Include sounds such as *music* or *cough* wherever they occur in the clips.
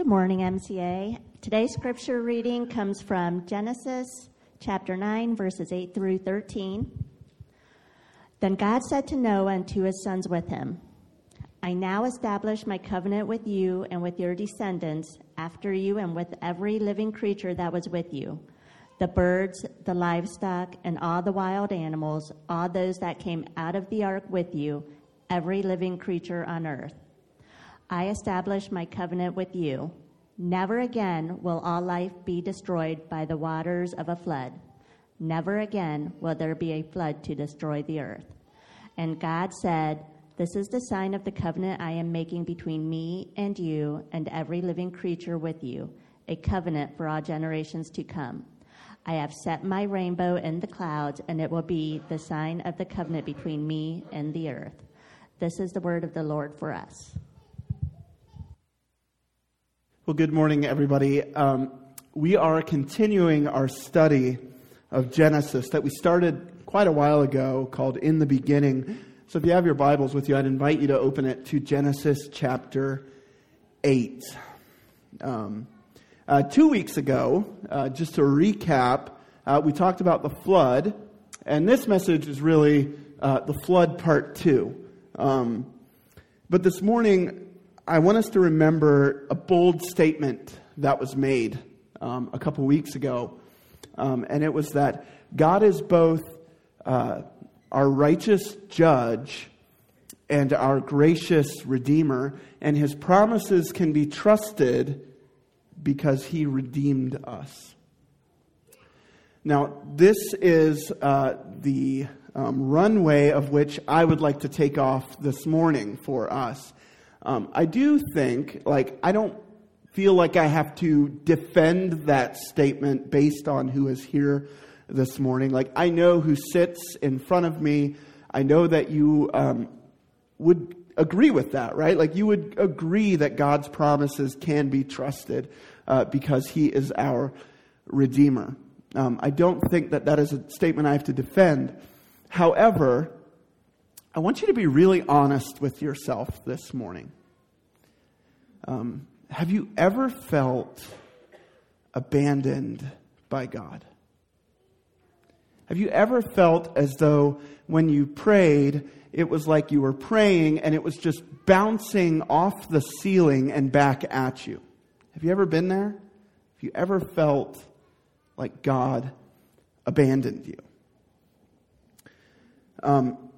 Good morning, MCA. Today's scripture reading comes from Genesis chapter 9, verses 8 through 13. Then God said to Noah and to his sons with him, I now establish my covenant with you and with your descendants after you and with every living creature that was with you the birds, the livestock, and all the wild animals, all those that came out of the ark with you, every living creature on earth. I establish my covenant with you. Never again will all life be destroyed by the waters of a flood. Never again will there be a flood to destroy the earth. And God said, This is the sign of the covenant I am making between me and you and every living creature with you, a covenant for all generations to come. I have set my rainbow in the clouds, and it will be the sign of the covenant between me and the earth. This is the word of the Lord for us. Well, good morning, everybody. Um, we are continuing our study of Genesis that we started quite a while ago called In the Beginning. So if you have your Bibles with you, I'd invite you to open it to Genesis chapter 8. Um, uh, two weeks ago, uh, just to recap, uh, we talked about the flood, and this message is really uh, the flood part two. Um, but this morning, I want us to remember a bold statement that was made um, a couple weeks ago, um, and it was that God is both uh, our righteous judge and our gracious redeemer, and his promises can be trusted because he redeemed us. Now, this is uh, the um, runway of which I would like to take off this morning for us. Um, I do think, like, I don't feel like I have to defend that statement based on who is here this morning. Like, I know who sits in front of me. I know that you um, would agree with that, right? Like, you would agree that God's promises can be trusted uh, because he is our Redeemer. Um, I don't think that that is a statement I have to defend. However, I want you to be really honest with yourself this morning. Um, have you ever felt abandoned by God? Have you ever felt as though when you prayed, it was like you were praying and it was just bouncing off the ceiling and back at you? Have you ever been there? Have you ever felt like God abandoned you? Um,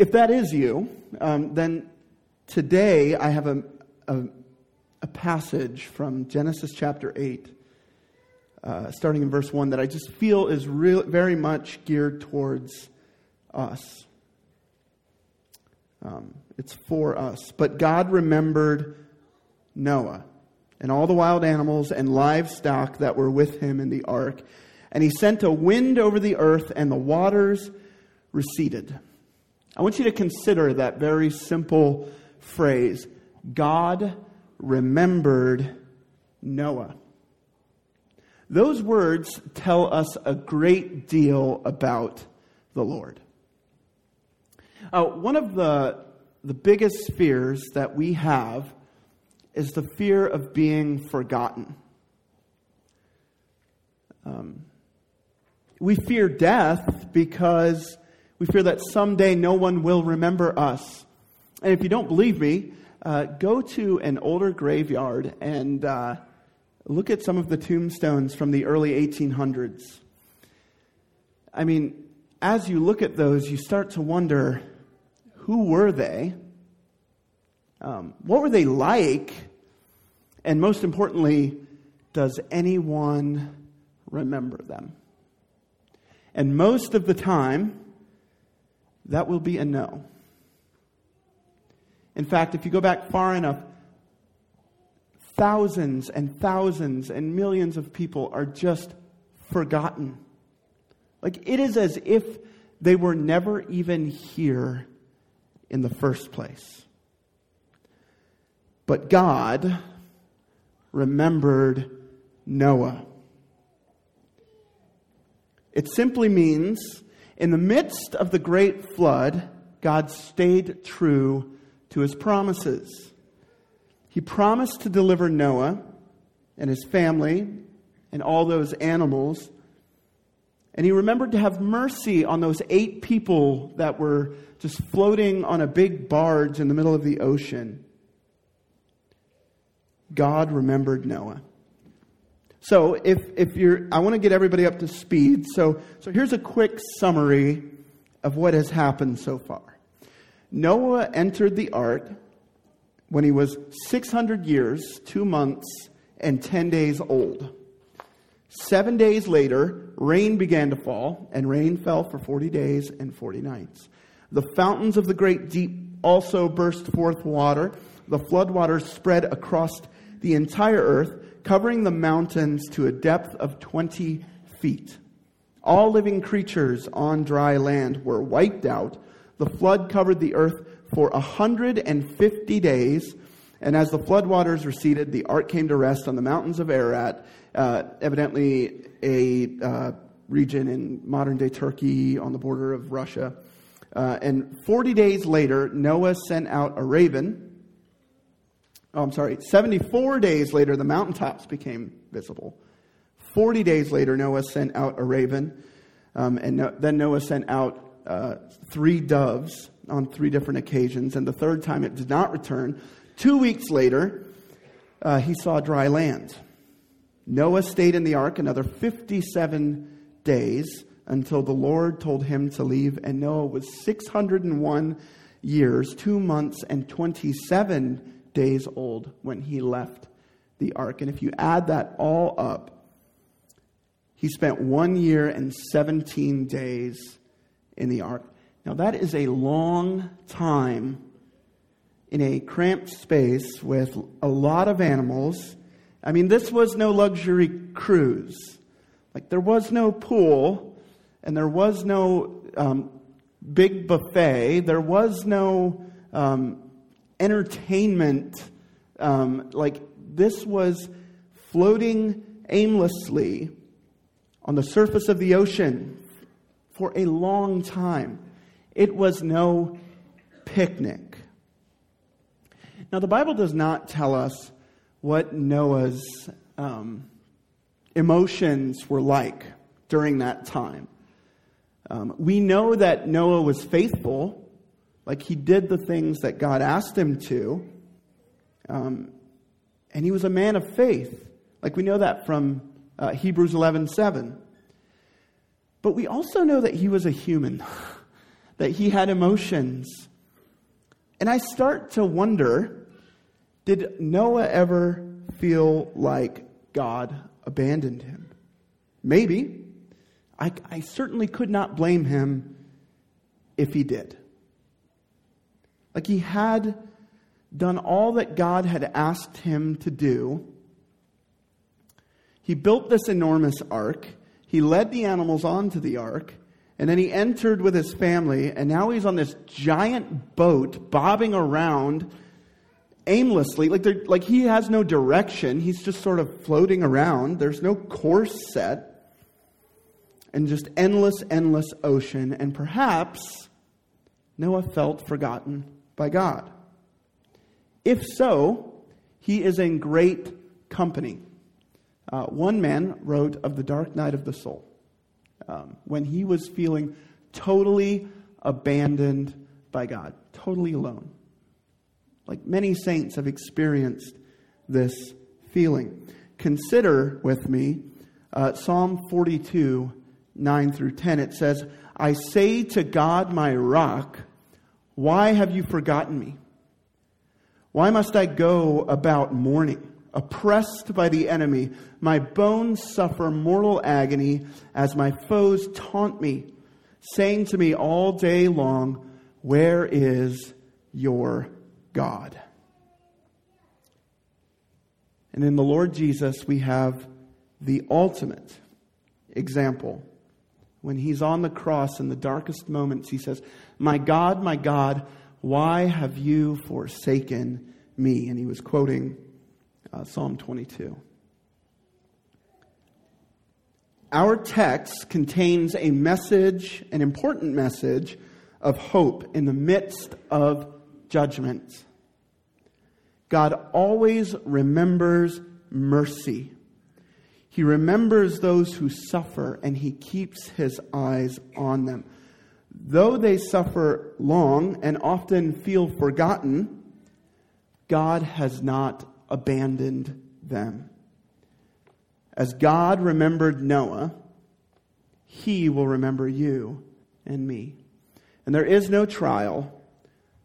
if that is you, um, then today I have a, a, a, passage from Genesis chapter 8, uh, starting in verse 1, that I just feel is real, very much geared towards us. Um, it's for us. But God remembered Noah and all the wild animals and livestock that were with him in the ark. And he sent a wind over the earth, and the waters receded. I want you to consider that very simple phrase God remembered Noah. Those words tell us a great deal about the Lord. Uh, one of the, the biggest fears that we have is the fear of being forgotten. Um, we fear death because we fear that someday no one will remember us. And if you don't believe me, uh, go to an older graveyard and uh, look at some of the tombstones from the early 1800s. I mean, as you look at those, you start to wonder who were they? Um, what were they like? And most importantly, does anyone remember them? And most of the time, that will be a no. In fact, if you go back far enough, thousands and thousands and millions of people are just forgotten. Like it is as if they were never even here in the first place. But God remembered Noah. It simply means in the midst of the great flood, God stayed true to his promises. He promised to deliver Noah and his family and all those animals. And he remembered to have mercy on those eight people that were just floating on a big barge in the middle of the ocean. God remembered Noah. So if, if you're, I want to get everybody up to speed. So, so here's a quick summary of what has happened so far. Noah entered the ark when he was 600 years, two months, and 10 days old. Seven days later, rain began to fall, and rain fell for 40 days and 40 nights. The fountains of the great deep also burst forth water. The floodwaters spread across the entire earth, covering the mountains to a depth of 20 feet. All living creatures on dry land were wiped out. The flood covered the earth for 150 days. And as the floodwaters receded, the ark came to rest on the mountains of Ararat, uh, evidently a uh, region in modern day Turkey on the border of Russia. Uh, and 40 days later, Noah sent out a raven. Oh, I'm sorry, 74 days later, the mountaintops became visible. 40 days later, Noah sent out a raven. Um, and no, then Noah sent out uh, three doves on three different occasions. And the third time it did not return. Two weeks later, uh, he saw dry land. Noah stayed in the ark another 57 days until the Lord told him to leave, and Noah was 601 years, two months, and 27 days old when he left the ark. And if you add that all up, he spent one year and 17 days in the ark. Now, that is a long time in a cramped space with a lot of animals. I mean, this was no luxury cruise. Like, there was no pool, and there was no um, big buffet, there was no um, entertainment. Um, like, this was floating aimlessly on the surface of the ocean for a long time. It was no picnic. Now, the Bible does not tell us what Noah's um, emotions were like during that time. Um, we know that Noah was faithful, like he did the things that God asked him to, um, and he was a man of faith. Like we know that from uh, Hebrews 11 7. But we also know that he was a human, *laughs* that he had emotions. And I start to wonder did Noah ever feel like God abandoned him? Maybe. I, I certainly could not blame him if he did. Like he had done all that God had asked him to do. He built this enormous ark. He led the animals onto the ark. And then he entered with his family. And now he's on this giant boat bobbing around aimlessly. Like, like he has no direction. He's just sort of floating around. There's no course set. And just endless, endless ocean. And perhaps Noah felt forgotten by God. If so, he is in great company. Uh, one man wrote of the dark night of the soul um, when he was feeling totally abandoned by God, totally alone. Like many saints have experienced this feeling. Consider with me uh, Psalm 42, 9 through 10. It says, I say to God, my rock, why have you forgotten me? Why must I go about mourning? oppressed by the enemy. My bones suffer mortal agony as my foes taunt me, saying to me all day long, Where is your God? And in the Lord Jesus, we have the ultimate example. When he's on the cross in the darkest moments, he says, My God, my God, why have you forsaken me? And he was quoting uh, Psalm 22. Our text contains a message, an important message of hope in the midst of judgment. God always remembers mercy. He remembers those who suffer and he keeps his eyes on them. Though they suffer long and often feel forgotten, God has not abandoned them. As God remembered Noah, he will remember you and me. And there is no trial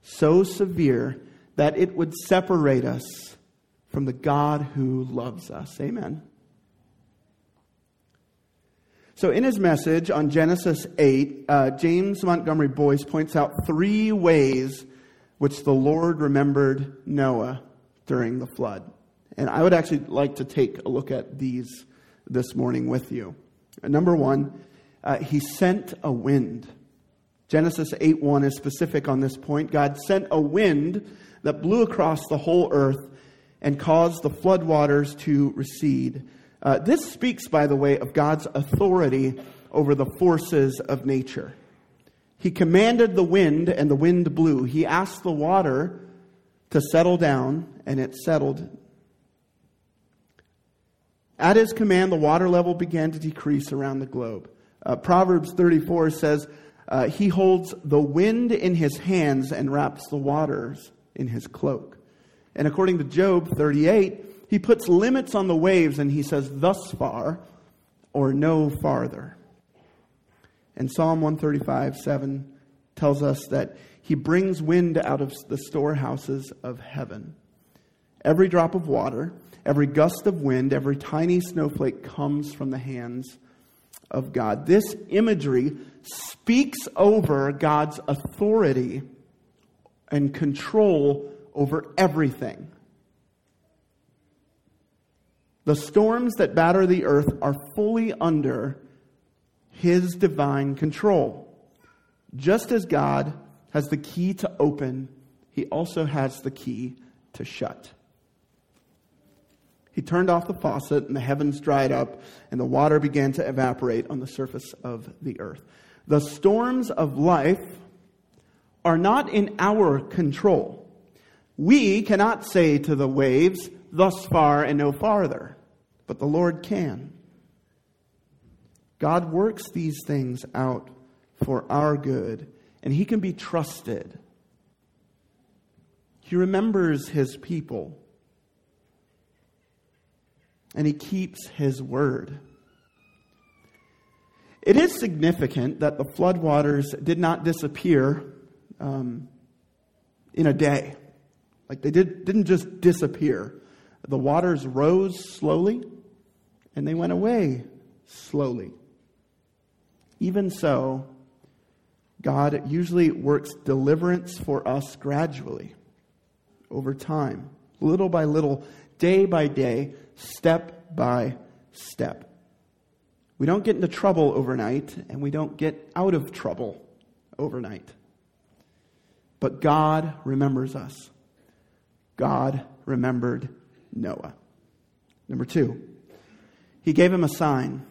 so severe that it would separate us from the God who loves us. Amen. So, in his message on Genesis 8, uh, James Montgomery Boice points out three ways which the Lord remembered Noah during the flood. And I would actually like to take a look at these this morning with you. Number one, uh, he sent a wind. Genesis 8 1 is specific on this point. God sent a wind that blew across the whole earth and caused the floodwaters to recede. Uh, this speaks, by the way, of God's authority over the forces of nature. He commanded the wind, and the wind blew. He asked the water to settle down, and it settled. At his command, the water level began to decrease around the globe. Uh, Proverbs 34 says, uh, He holds the wind in his hands and wraps the waters in his cloak. And according to Job 38, he puts limits on the waves and he says, Thus far or no farther. And Psalm 135 7 tells us that he brings wind out of the storehouses of heaven. Every drop of water, every gust of wind, every tiny snowflake comes from the hands of God. This imagery speaks over God's authority and control over everything. The storms that batter the earth are fully under His divine control. Just as God has the key to open, He also has the key to shut. He turned off the faucet, and the heavens dried up, and the water began to evaporate on the surface of the earth. The storms of life are not in our control. We cannot say to the waves, thus far and no farther, but the Lord can. God works these things out for our good, and He can be trusted. He remembers His people and he keeps his word. It is significant that the floodwaters did not disappear um, in a day. Like they did, didn't just disappear. The waters rose slowly and they went away slowly. Even so, God usually works deliverance for us gradually, over time, little by little, day by day, step by step. We don't get into trouble overnight, and we don't get out of trouble overnight. But God remembers us. God remembered Noah. Number two, he gave him a sign.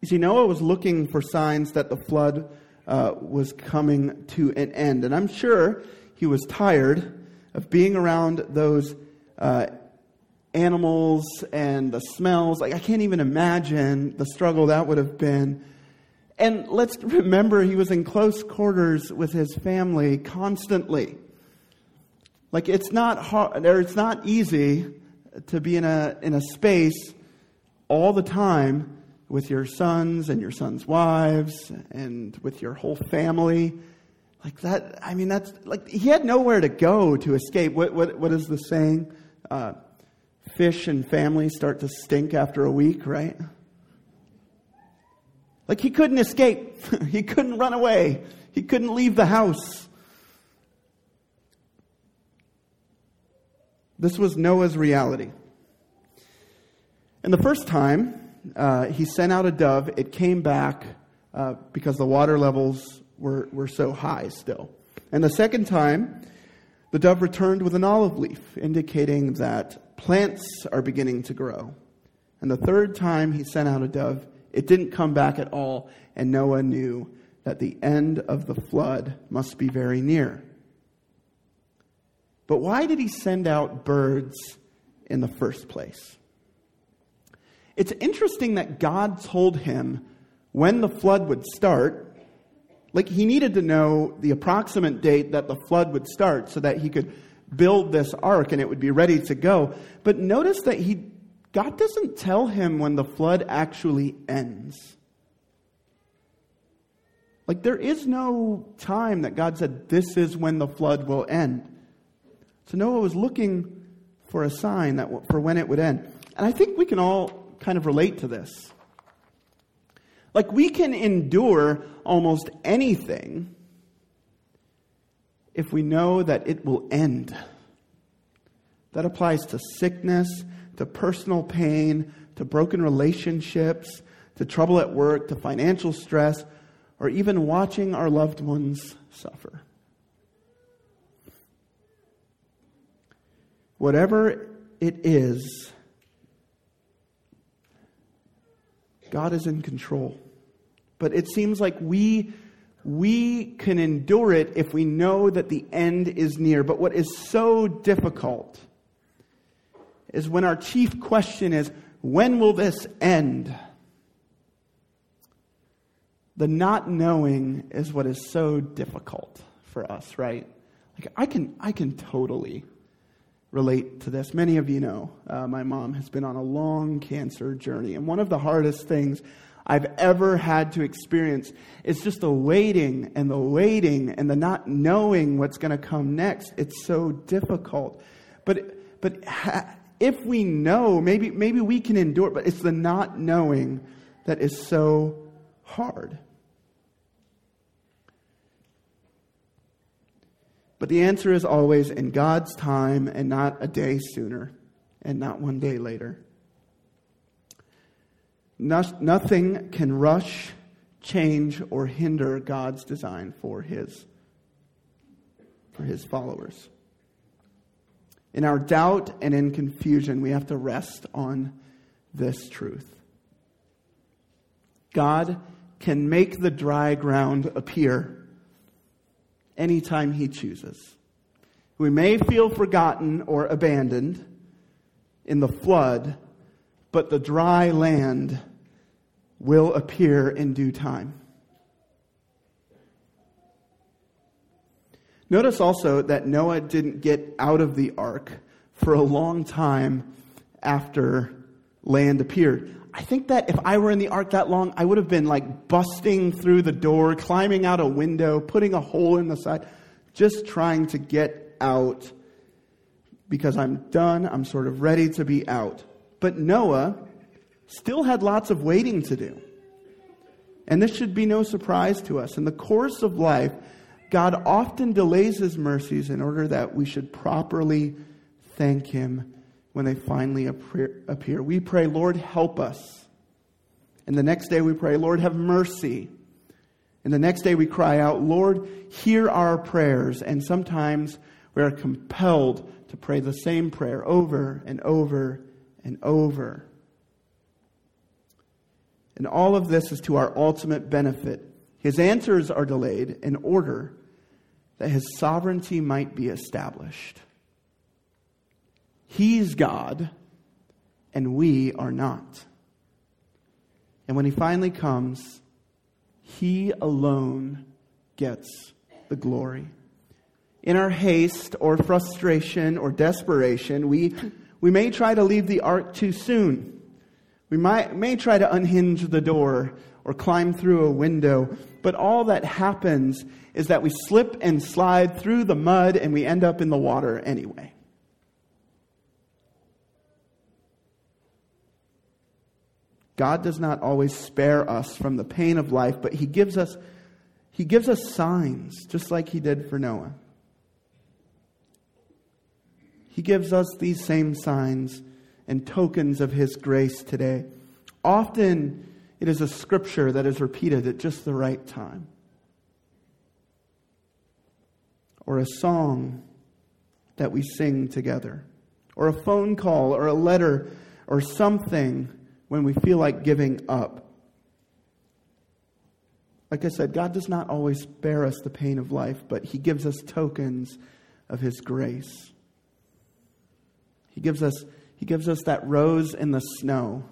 You see, Noah was looking for signs that the flood uh, was coming to an end. And I'm sure he was tired of being around those uh, animals and the smells. Like, I can't even imagine the struggle that would have been. And let's remember, he was in close quarters with his family constantly. Like, it's not hard, or it's not easy to be in a, in a space all the time with your sons and your sons' wives and with your whole family. Like that, I mean, that's like he had nowhere to go to escape. What, what, what is the saying? Uh, fish and family start to stink after a week, right? Like he couldn't escape. *laughs* he couldn't run away. He couldn't leave the house. This was Noah's reality. And the first time uh, he sent out a dove, it came back uh, because the water levels were, were so high still. And the second time, the dove returned with an olive leaf, indicating that plants are beginning to grow. And the third time he sent out a dove, it didn't come back at all, and Noah knew that the end of the flood must be very near. But why did he send out birds in the first place? It's interesting that God told him when the flood would start. Like, he needed to know the approximate date that the flood would start so that he could build this ark and it would be ready to go. But notice that he, God doesn't tell him when the flood actually ends. Like, there is no time that God said, this is when the flood will end. So Noah was looking for a sign that, for when it would end. And I think we can all kind of relate to this. Like, we can endure almost anything if we know that it will end. That applies to sickness, to personal pain, to broken relationships, to trouble at work, to financial stress, or even watching our loved ones suffer. Whatever it is, God is in control. But it seems like we we can endure it if we know that the end is near. But what is so difficult is when our chief question is, when will this end? The not knowing is what is so difficult for us, right? Like I can, I can totally relate to this. Many of you know uh, my mom has been on a long cancer journey, and one of the hardest things I've ever had to experience is just the waiting and the waiting and the not knowing what's going to come next. It's so difficult, but but ha- if we know, maybe maybe we can endure. But it's the not knowing that is so hard. But the answer is always in God's time and not a day sooner and not one day later. No, nothing can rush, change, or hinder God's design for his, for his followers. In our doubt and in confusion, we have to rest on this truth. God can make the dry ground appear anytime He chooses. We may feel forgotten or abandoned in the flood, but the dry land will appear in due time. Notice also that Noah didn't get out of the ark for a long time after land appeared. I think that if I were in the ark that long, I would have been like busting through the door, climbing out a window, putting a hole in the side, just trying to get out because I'm done. I'm sort of ready to be out. But Noah still had lots of waiting to do. And this should be no surprise to us. In the course of life, God often delays his mercies in order that we should properly thank him when they finally appear. We pray, Lord, help us. And the next day we pray, Lord, have mercy. And the next day we cry out, Lord, hear our prayers. And sometimes we are compelled to pray the same prayer over and over and over. And all of this is to our ultimate benefit. His answers are delayed in order that his sovereignty might be established. He's God, and we are not. And when he finally comes, he alone gets the glory. In our haste or frustration or desperation, we, we may try to leave the ark too soon. We might, may try to unhinge the door or climb through a window, but all that happens is that we slip and slide through the mud and we end up in the water anyway. God does not always spare us from the pain of life, but he gives us he gives us signs just like he did for Noah. He gives us these same signs and tokens of his grace today. Often it is a scripture that is repeated at just the right time. Or a song that we sing together. Or a phone call or a letter or something when we feel like giving up. Like I said, God does not always spare us the pain of life, but He gives us tokens of His grace. He gives us, he gives us that rose in the snow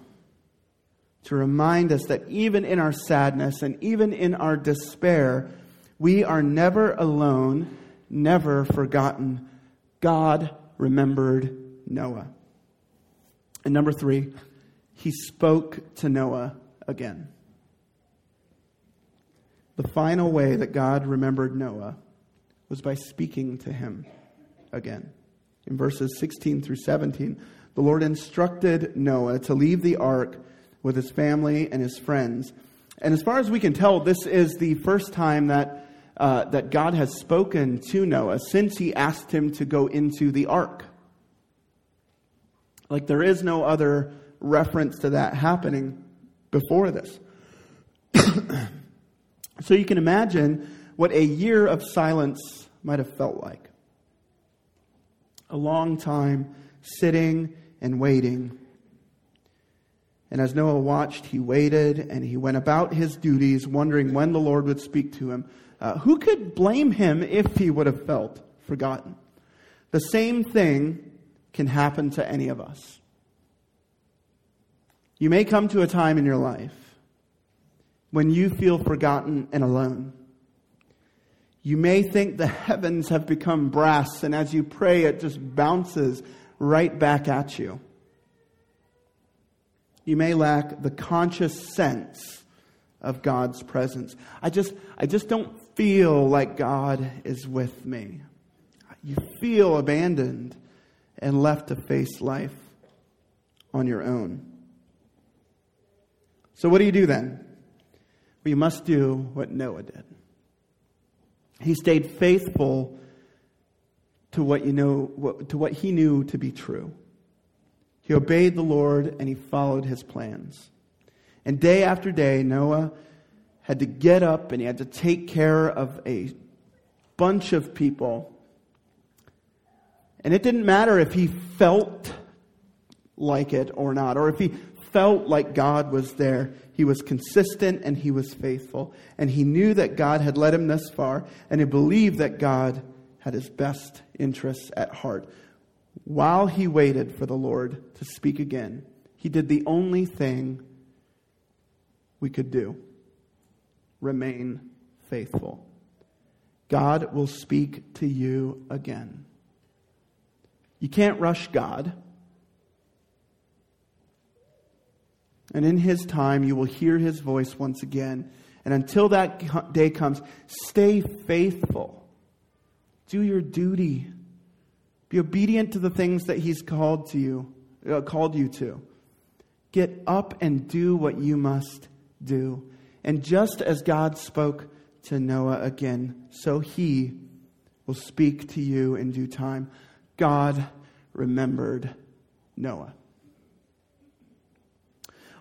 to remind us that even in our sadness and even in our despair, we are never alone, never forgotten. God remembered Noah. And number three, he spoke to Noah again. The final way that God remembered Noah was by speaking to him again. In verses 16 through 17, the Lord instructed Noah to leave the ark with his family and his friends. And as far as we can tell, this is the first time that, uh, that God has spoken to Noah since he asked him to go into the ark. Like there is no other reference to that happening before this. *clears throat* so you can imagine what a year of silence might have felt like. A long time sitting and waiting. And as Noah watched, he waited and he went about his duties, wondering when the Lord would speak to him. Uh, who could blame him if he would have felt forgotten? The same thing can happen to any of us. You may come to a time in your life when you feel forgotten and alone. You may think the heavens have become brass, and as you pray, it just bounces right back at you. You may lack the conscious sense of God's presence. I just, I just don't feel like God is with me. You feel abandoned and left to face life on your own. So, what do you do then? Well, you must do what Noah did. He stayed faithful to what you know to what he knew to be true. He obeyed the Lord and he followed his plans. And day after day Noah had to get up and he had to take care of a bunch of people. And it didn't matter if he felt like it or not, or if he felt like God was there. He was consistent and he was faithful. And he knew that God had led him thus far, and he believed that God had his best interests at heart. While he waited for the Lord to speak again, he did the only thing we could do remain faithful. God will speak to you again. You can't rush God. And in his time, you will hear his voice once again. And until that day comes, stay faithful. Do your duty. Be obedient to the things that he's called to you, uh, called you to. Get up and do what you must do. And just as God spoke to Noah again, so he will speak to you in due time. God remembered Noah.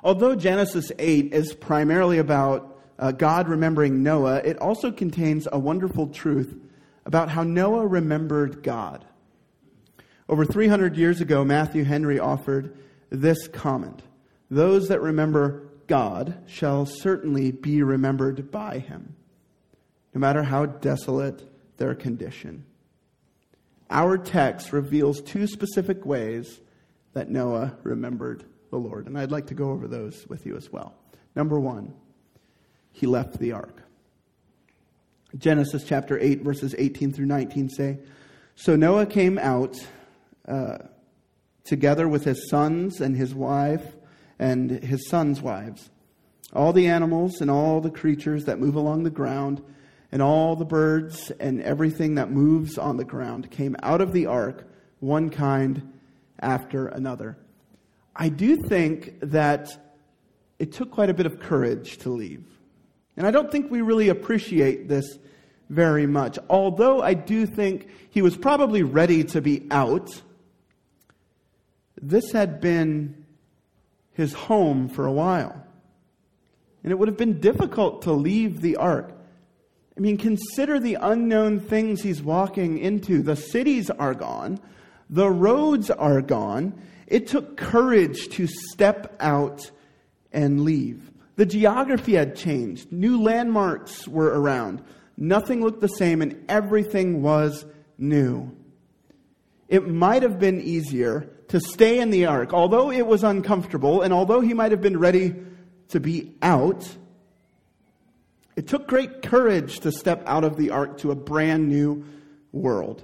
Although Genesis 8 is primarily about uh, God remembering Noah, it also contains a wonderful truth about how Noah remembered God. Over 300 years ago, Matthew Henry offered this comment Those that remember God shall certainly be remembered by him, no matter how desolate their condition. Our text reveals two specific ways that Noah remembered the Lord. And I'd like to go over those with you as well. Number one, he left the ark. Genesis chapter 8, verses 18 through 19 say So Noah came out uh, together with his sons and his wife and his sons' wives, all the animals and all the creatures that move along the ground, and all the birds and everything that moves on the ground came out of the ark, one kind after another. I do think that it took quite a bit of courage to leave. And I don't think we really appreciate this very much. Although I do think he was probably ready to be out, this had been his home for a while. And it would have been difficult to leave the ark. I mean, consider the unknown things he's walking into. The cities are gone, the roads are gone, it took courage to step out and leave. The geography had changed. New landmarks were around. Nothing looked the same, and everything was new. It might have been easier to stay in the ark, although it was uncomfortable, and although he might have been ready to be out, it took great courage to step out of the ark to a brand new world.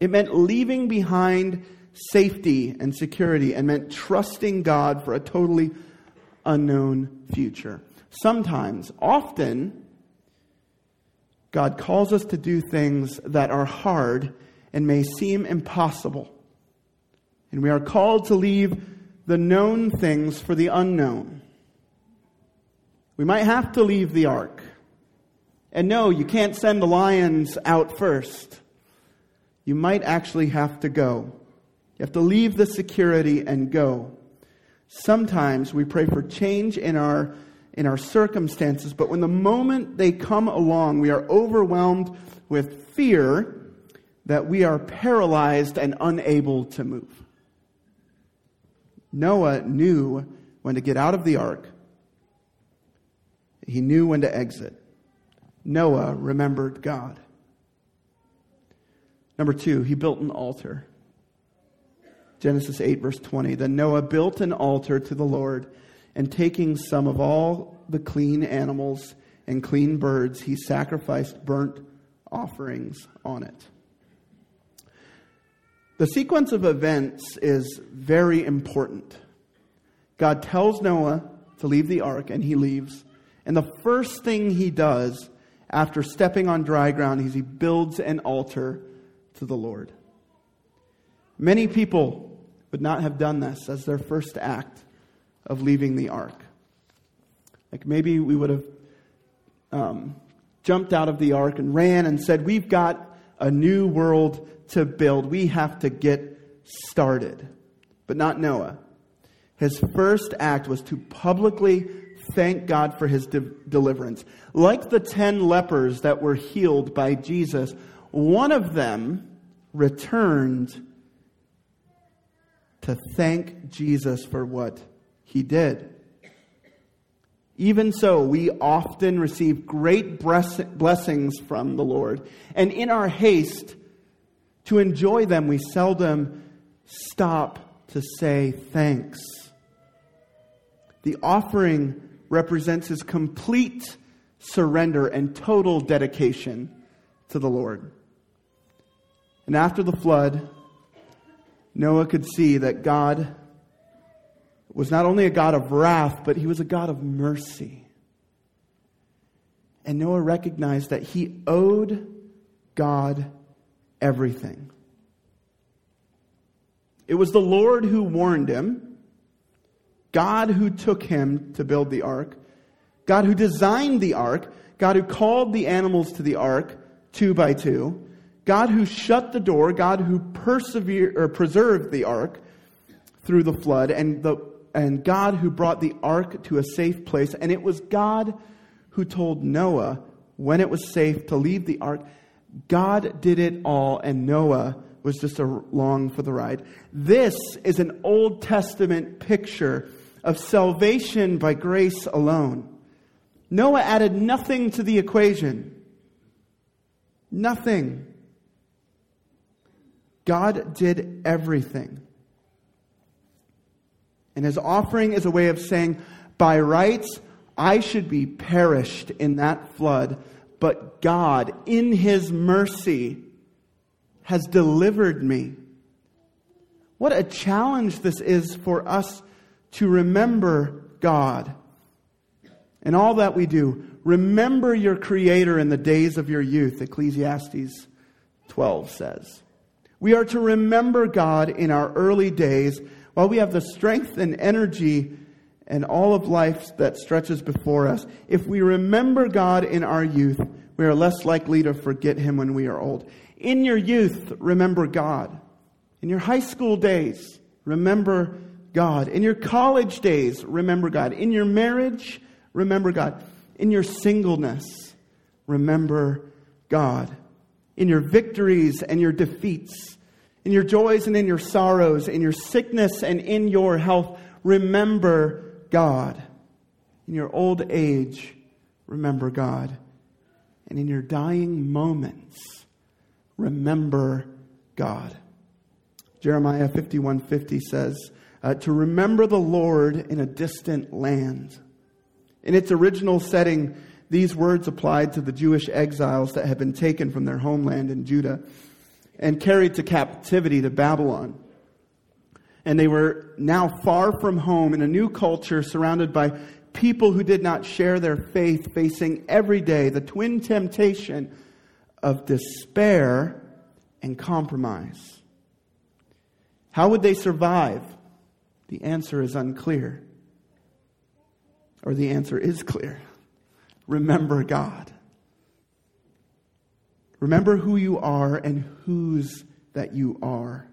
It meant leaving behind safety and security and meant trusting God for a totally unknown future. Sometimes, often, God calls us to do things that are hard and may seem impossible. And we are called to leave the known things for the unknown. We might have to leave the ark. And no, you can't send the lions out first. You might actually have to go. You have to leave the security and go. Sometimes we pray for change in our, in our circumstances, but when the moment they come along, we are overwhelmed with fear that we are paralyzed and unable to move. Noah knew when to get out of the ark, he knew when to exit. Noah remembered God. Number two, he built an altar. Genesis 8, verse 20. Then Noah built an altar to the Lord, and taking some of all the clean animals and clean birds, he sacrificed burnt offerings on it. The sequence of events is very important. God tells Noah to leave the ark, and he leaves. And the first thing he does after stepping on dry ground is he builds an altar to the Lord. Many people would not have done this as their first act of leaving the ark. Like maybe we would have um, jumped out of the ark and ran and said, We've got a new world to build. We have to get started. But not Noah. His first act was to publicly thank God for his de- deliverance. Like the ten lepers that were healed by Jesus, one of them returned to thank Jesus for what he did. Even so, we often receive great blessings from the Lord, and in our haste to enjoy them, we seldom stop to say thanks. The offering represents his complete surrender and total dedication to the Lord. And after the flood, Noah could see that God was not only a God of wrath, but he was a God of mercy. And Noah recognized that he owed God everything. It was the Lord who warned him, God who took him to build the ark, God who designed the ark, God who called the animals to the ark two by two, God who shut the door, God who persevered or preserved the ark through the flood, and the and God who brought the ark to a safe place. And it was God who told Noah when it was safe to leave the ark. God did it all, and Noah was just along for the ride. This is an Old Testament picture of salvation by grace alone. Noah added nothing to the equation. Nothing. God did everything. And his offering is a way of saying, by rights, I should be perished in that flood, but God, in his mercy, has delivered me. What a challenge this is for us to remember God and all that we do. Remember your Creator in the days of your youth, Ecclesiastes 12 says. We are to remember God in our early days while we have the strength and energy and all of life that stretches before us. If we remember God in our youth, we are less likely to forget Him when we are old. In your youth, remember God. In your high school days, remember God. In your college days, remember God. In your marriage, remember God. In your singleness, remember God. In your victories and your defeats, in your joys and in your sorrows, in your sickness and in your health, remember God. In your old age, remember God. And in your dying moments, remember God. Jeremiah 51:50 says, uh, "To remember the Lord in a distant land." In its original setting, these words applied to the Jewish exiles that had been taken from their homeland in Judah and carried to captivity to Babylon. And they were now far from home in a new culture surrounded by people who did not share their faith, facing every day the twin temptation of despair and compromise. How would they survive? The answer is unclear. Or the answer is clear. Remember God. Remember who you are and whose that you are.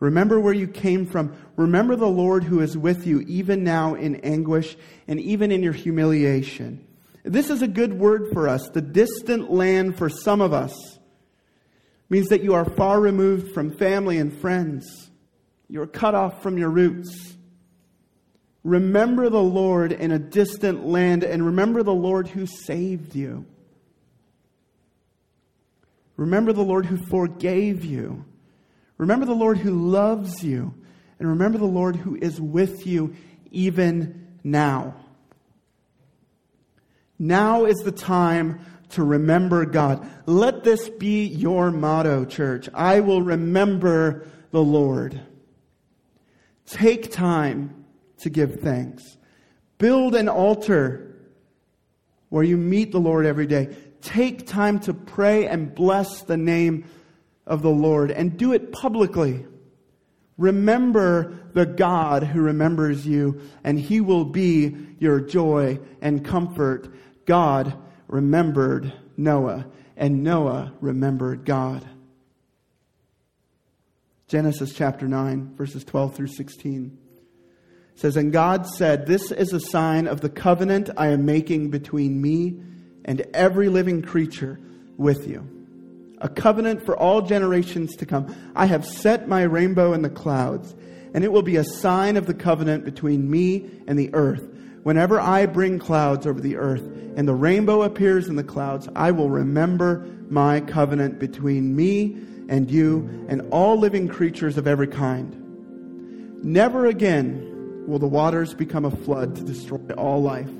Remember where you came from. Remember the Lord who is with you, even now in anguish and even in your humiliation. This is a good word for us. The distant land for some of us means that you are far removed from family and friends. You're cut off from your roots. Remember the Lord in a distant land and remember the Lord who saved you. Remember the Lord who forgave you. Remember the Lord who loves you. And remember the Lord who is with you even now. Now is the time to remember God. Let this be your motto, church. I will remember the Lord. Take time to give thanks. Build an altar where you meet the Lord every day. Take time to pray and bless the name of the Lord and do it publicly. Remember the God who remembers you, and he will be your joy and comfort. God remembered Noah, and Noah remembered God. Genesis chapter 9, verses 12 through 16 says, And God said, This is a sign of the covenant I am making between me and every living creature with you a covenant for all generations to come. I have set my rainbow in the clouds, and it will be a sign of the covenant between me and the earth. Whenever I bring clouds over the earth and the rainbow appears in the clouds, I will remember my covenant between me and you and all living creatures of every kind. Never again will the waters become a flood to destroy all life.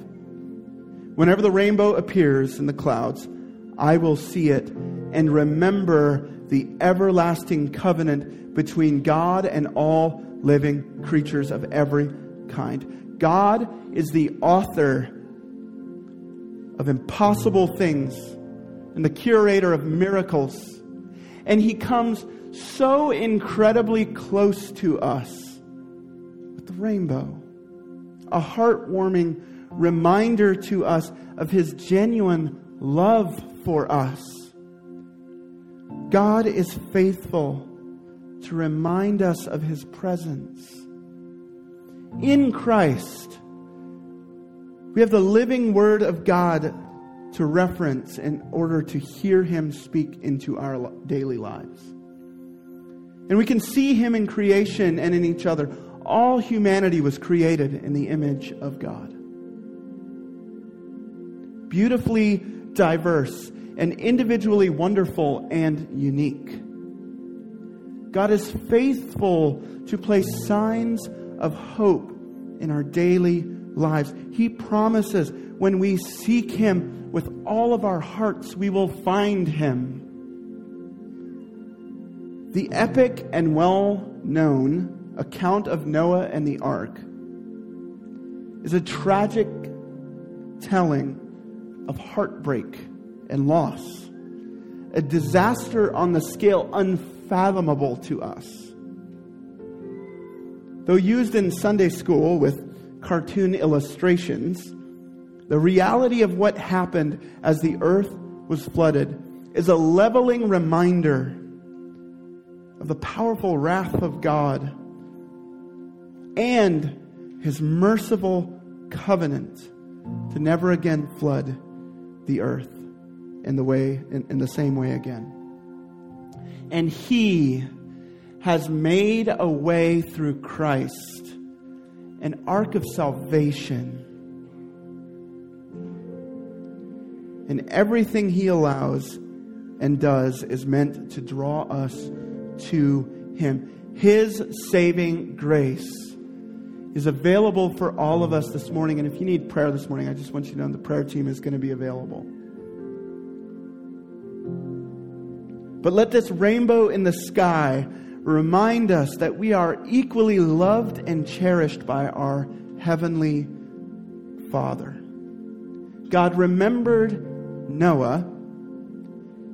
Whenever the rainbow appears in the clouds, I will see it and remember the everlasting covenant between God and all living creatures of every kind. God is the author of impossible things and the curator of miracles. And he comes so incredibly close to us with the rainbow, a heartwarming reminder to us of his genuine love for us. God is faithful to remind us of his presence. In Christ, we have the living word of God to reference in order to hear him speak into our daily lives. And we can see him in creation and in each other. All humanity was created in the image of God. Beautifully diverse and individually wonderful and unique. God is faithful to place signs of hope in our daily lives. He promises when we seek Him with all of our hearts, we will find Him. The epic and well known account of Noah and the ark is a tragic telling of heartbreak and loss. A disaster on the scale unfathomable to us. Though used in Sunday school with cartoon illustrations, the reality of what happened as the earth was flooded is a leveling reminder of the powerful wrath of God and his merciful covenant to never again flood the earth in the way in, in the same way again. And he has made a way through Christ, an ark of salvation. And everything he allows and does is meant to draw us to Him. His saving grace is available for all of us this morning. And if you need prayer this morning, I just want you to know the prayer team is going to be available. But let this rainbow in the sky remind us that we are equally loved and cherished by our Heavenly Father. God remembered Noah,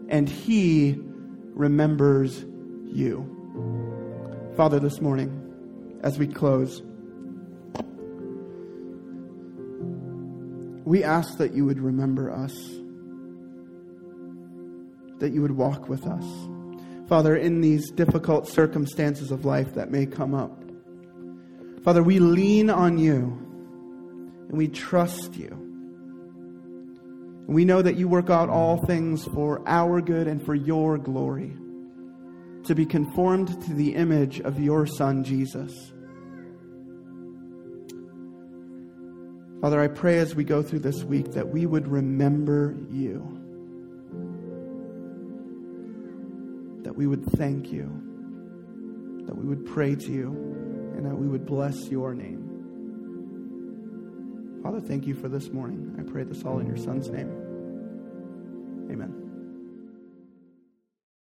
and He remembers you. Father, this morning, as we close, we ask that you would remember us, that you would walk with us. Father, in these difficult circumstances of life that may come up, Father, we lean on you and we trust you. And we know that you work out all things for our good and for your glory, to be conformed to the image of your Son, Jesus. Father, I pray as we go through this week that we would remember you. that we would thank you, that we would pray to you, and that we would bless your name. Father, thank you for this morning. I pray this all in your Son's name. Amen.